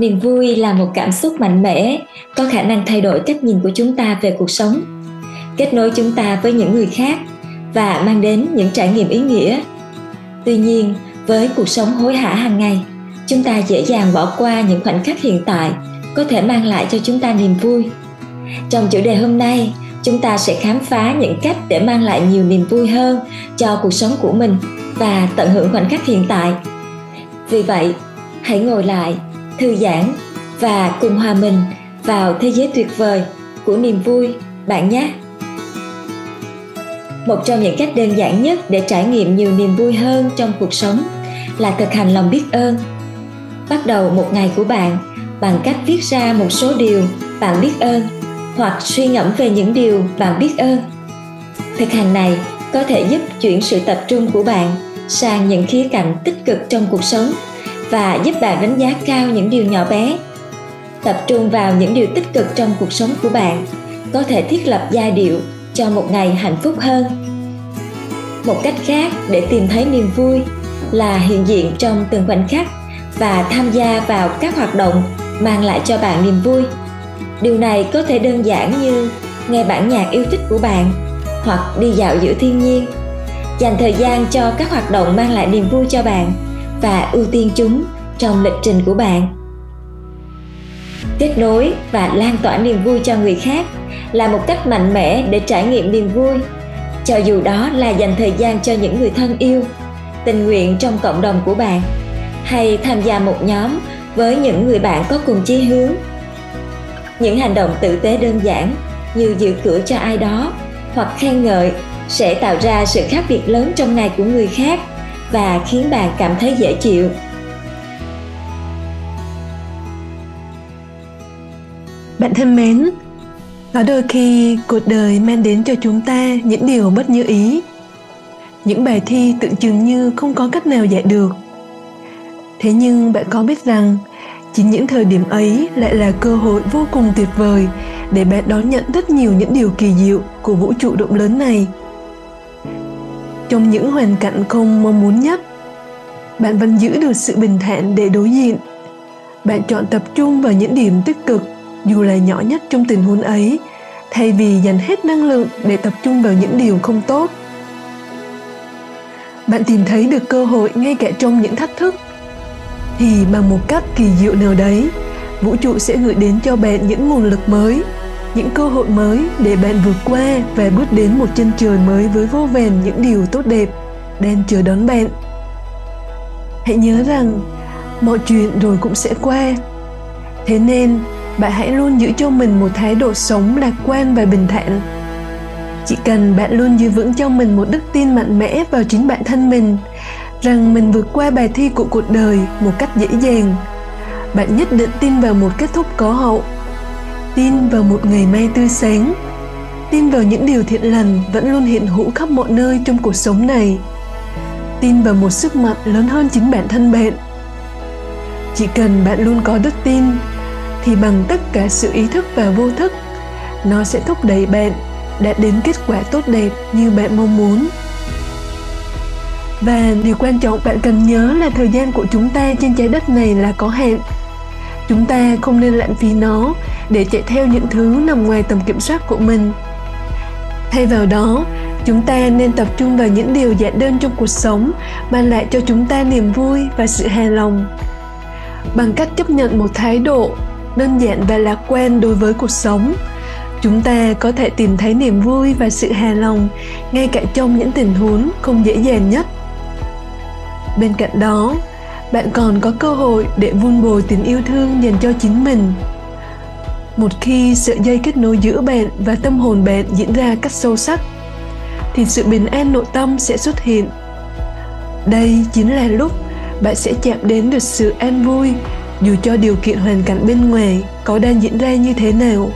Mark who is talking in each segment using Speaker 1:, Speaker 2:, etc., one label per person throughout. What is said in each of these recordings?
Speaker 1: Niềm vui là một cảm xúc mạnh mẽ, có khả năng thay đổi cách nhìn của chúng ta về cuộc sống, kết nối chúng ta với những người khác và mang đến những trải nghiệm ý nghĩa. Tuy nhiên, với cuộc sống hối hả hàng ngày, chúng ta dễ dàng bỏ qua những khoảnh khắc hiện tại, có thể mang lại cho chúng ta niềm vui. Trong chủ đề hôm nay, chúng ta sẽ khám phá những cách để mang lại nhiều niềm vui hơn cho cuộc sống của mình và tận hưởng khoảnh khắc hiện tại. Vì vậy, hãy ngồi lại thư giãn và cùng hòa mình vào thế giới tuyệt vời của niềm vui, bạn nhé. Một trong những cách đơn giản nhất để trải nghiệm nhiều niềm vui hơn trong cuộc sống là thực hành lòng biết ơn. Bắt đầu một ngày của bạn bằng cách viết ra một số điều bạn biết ơn hoặc suy ngẫm về những điều bạn biết ơn. Thực hành này có thể giúp chuyển sự tập trung của bạn sang những khía cạnh tích cực trong cuộc sống và giúp bạn đánh giá cao những điều nhỏ bé. Tập trung vào những điều tích cực trong cuộc sống của bạn, có thể thiết lập giai điệu cho một ngày hạnh phúc hơn. Một cách khác để tìm thấy niềm vui là hiện diện trong từng khoảnh khắc và tham gia vào các hoạt động mang lại cho bạn niềm vui. Điều này có thể đơn giản như nghe bản nhạc yêu thích của bạn hoặc đi dạo giữa thiên nhiên, dành thời gian cho các hoạt động mang lại niềm vui cho bạn và ưu tiên chúng trong lịch trình của bạn. Kết nối và lan tỏa niềm vui cho người khác là một cách mạnh mẽ để trải nghiệm niềm vui. Cho dù đó là dành thời gian cho những người thân yêu, tình nguyện trong cộng đồng của bạn, hay tham gia một nhóm với những người bạn có cùng chí hướng. Những hành động tử tế đơn giản như giữ cửa cho ai đó hoặc khen ngợi sẽ tạo ra sự khác biệt lớn trong ngày của người khác và khiến bạn cảm thấy dễ chịu.
Speaker 2: Bạn thân mến có đôi khi cuộc đời mang đến cho chúng ta những điều bất như ý. Những bài thi tưởng chừng như không có cách nào giải được. Thế nhưng bạn có biết rằng chính những thời điểm ấy lại là cơ hội vô cùng tuyệt vời để bạn đón nhận rất nhiều những điều kỳ diệu của vũ trụ rộng lớn này trong những hoàn cảnh không mong muốn nhất. Bạn vẫn giữ được sự bình thản để đối diện. Bạn chọn tập trung vào những điểm tích cực, dù là nhỏ nhất trong tình huống ấy, thay vì dành hết năng lượng để tập trung vào những điều không tốt. Bạn tìm thấy được cơ hội ngay cả trong những thách thức. Thì bằng một cách kỳ diệu nào đấy, vũ trụ sẽ gửi đến cho bạn những nguồn lực mới những cơ hội mới để bạn vượt qua và bước đến một chân trời mới với vô vàn những điều tốt đẹp đang chờ đón bạn. Hãy nhớ rằng, mọi chuyện rồi cũng sẽ qua. Thế nên, bạn hãy luôn giữ cho mình một thái độ sống lạc quan và bình thản. Chỉ cần bạn luôn giữ vững cho mình một đức tin mạnh mẽ vào chính bản thân mình, rằng mình vượt qua bài thi của cuộc đời một cách dễ dàng, bạn nhất định tin vào một kết thúc có hậu tin vào một ngày mai tươi sáng. Tin vào những điều thiện lành vẫn luôn hiện hữu khắp mọi nơi trong cuộc sống này. Tin vào một sức mạnh lớn hơn chính bản thân bạn. Chỉ cần bạn luôn có đức tin, thì bằng tất cả sự ý thức và vô thức, nó sẽ thúc đẩy bạn đạt đến kết quả tốt đẹp như bạn mong muốn. Và điều quan trọng bạn cần nhớ là thời gian của chúng ta trên trái đất này là có hạn chúng ta không nên lãng phí nó để chạy theo những thứ nằm ngoài tầm kiểm soát của mình. Thay vào đó, chúng ta nên tập trung vào những điều giản đơn trong cuộc sống, mang lại cho chúng ta niềm vui và sự hài lòng. Bằng cách chấp nhận một thái độ đơn giản và lạc quan đối với cuộc sống, chúng ta có thể tìm thấy niềm vui và sự hài lòng ngay cả trong những tình huống không dễ dàng nhất. Bên cạnh đó bạn còn có cơ hội để vun bồi tình yêu thương dành cho chính mình. Một khi sợi dây kết nối giữa bạn và tâm hồn bạn diễn ra cách sâu sắc, thì sự bình an nội tâm sẽ xuất hiện. Đây chính là lúc bạn sẽ chạm đến được sự an vui, dù cho điều kiện hoàn cảnh bên ngoài có đang diễn ra như thế nào.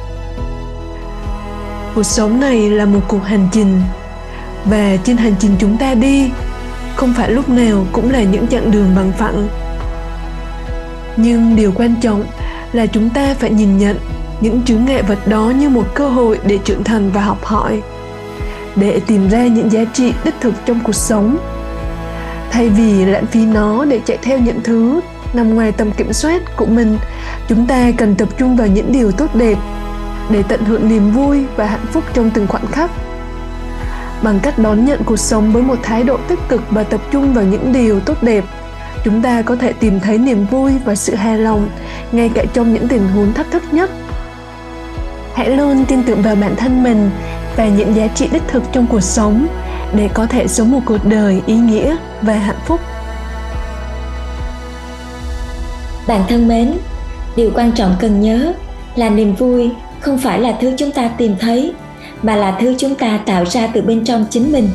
Speaker 2: Cuộc sống này là một cuộc hành trình, và trên hành trình chúng ta đi không phải lúc nào cũng là những chặng đường bằng phẳng. Nhưng điều quan trọng là chúng ta phải nhìn nhận những chướng ngại vật đó như một cơ hội để trưởng thành và học hỏi, để tìm ra những giá trị đích thực trong cuộc sống. Thay vì lãng phí nó để chạy theo những thứ nằm ngoài tầm kiểm soát của mình, chúng ta cần tập trung vào những điều tốt đẹp để tận hưởng niềm vui và hạnh phúc trong từng khoảnh khắc bằng cách đón nhận cuộc sống với một thái độ tích cực và tập trung vào những điều tốt đẹp. Chúng ta có thể tìm thấy niềm vui và sự hài lòng ngay cả trong những tình huống thách thức nhất. Hãy luôn tin tưởng vào bản thân mình và những giá trị đích thực trong cuộc sống để có thể sống một cuộc đời ý nghĩa và hạnh phúc.
Speaker 1: Bạn thân mến, điều quan trọng cần nhớ là niềm vui không phải là thứ chúng ta tìm thấy mà là thứ chúng ta tạo ra từ bên trong chính mình.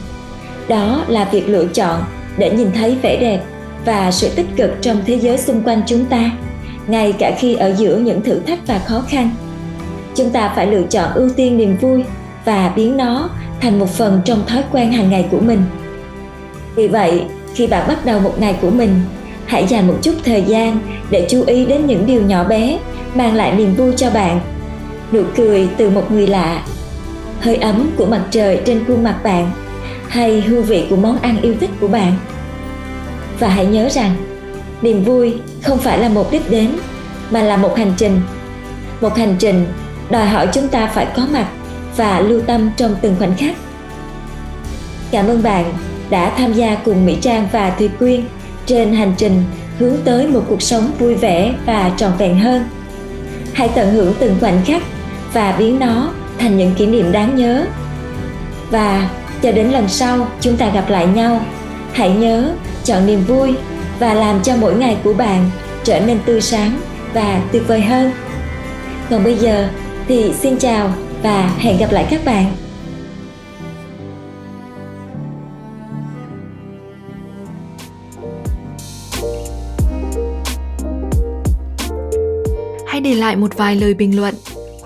Speaker 1: Đó là việc lựa chọn để nhìn thấy vẻ đẹp và sự tích cực trong thế giới xung quanh chúng ta, ngay cả khi ở giữa những thử thách và khó khăn. Chúng ta phải lựa chọn ưu tiên niềm vui và biến nó thành một phần trong thói quen hàng ngày của mình. Vì vậy, khi bạn bắt đầu một ngày của mình, hãy dành một chút thời gian để chú ý đến những điều nhỏ bé, mang lại niềm vui cho bạn. Nụ cười từ một người lạ hơi ấm của mặt trời trên khuôn mặt bạn, hay hương vị của món ăn yêu thích của bạn. Và hãy nhớ rằng, niềm vui không phải là một đích đến, mà là một hành trình. Một hành trình đòi hỏi chúng ta phải có mặt và lưu tâm trong từng khoảnh khắc. Cảm ơn bạn đã tham gia cùng mỹ trang và thùy quyên trên hành trình hướng tới một cuộc sống vui vẻ và trọn vẹn hơn. Hãy tận hưởng từng khoảnh khắc và biến nó thành những kỷ niệm đáng nhớ. Và cho đến lần sau chúng ta gặp lại nhau, hãy nhớ chọn niềm vui và làm cho mỗi ngày của bạn trở nên tươi sáng và tuyệt vời hơn. Còn bây giờ thì xin chào và hẹn gặp lại các bạn.
Speaker 3: Hãy để lại một vài lời bình luận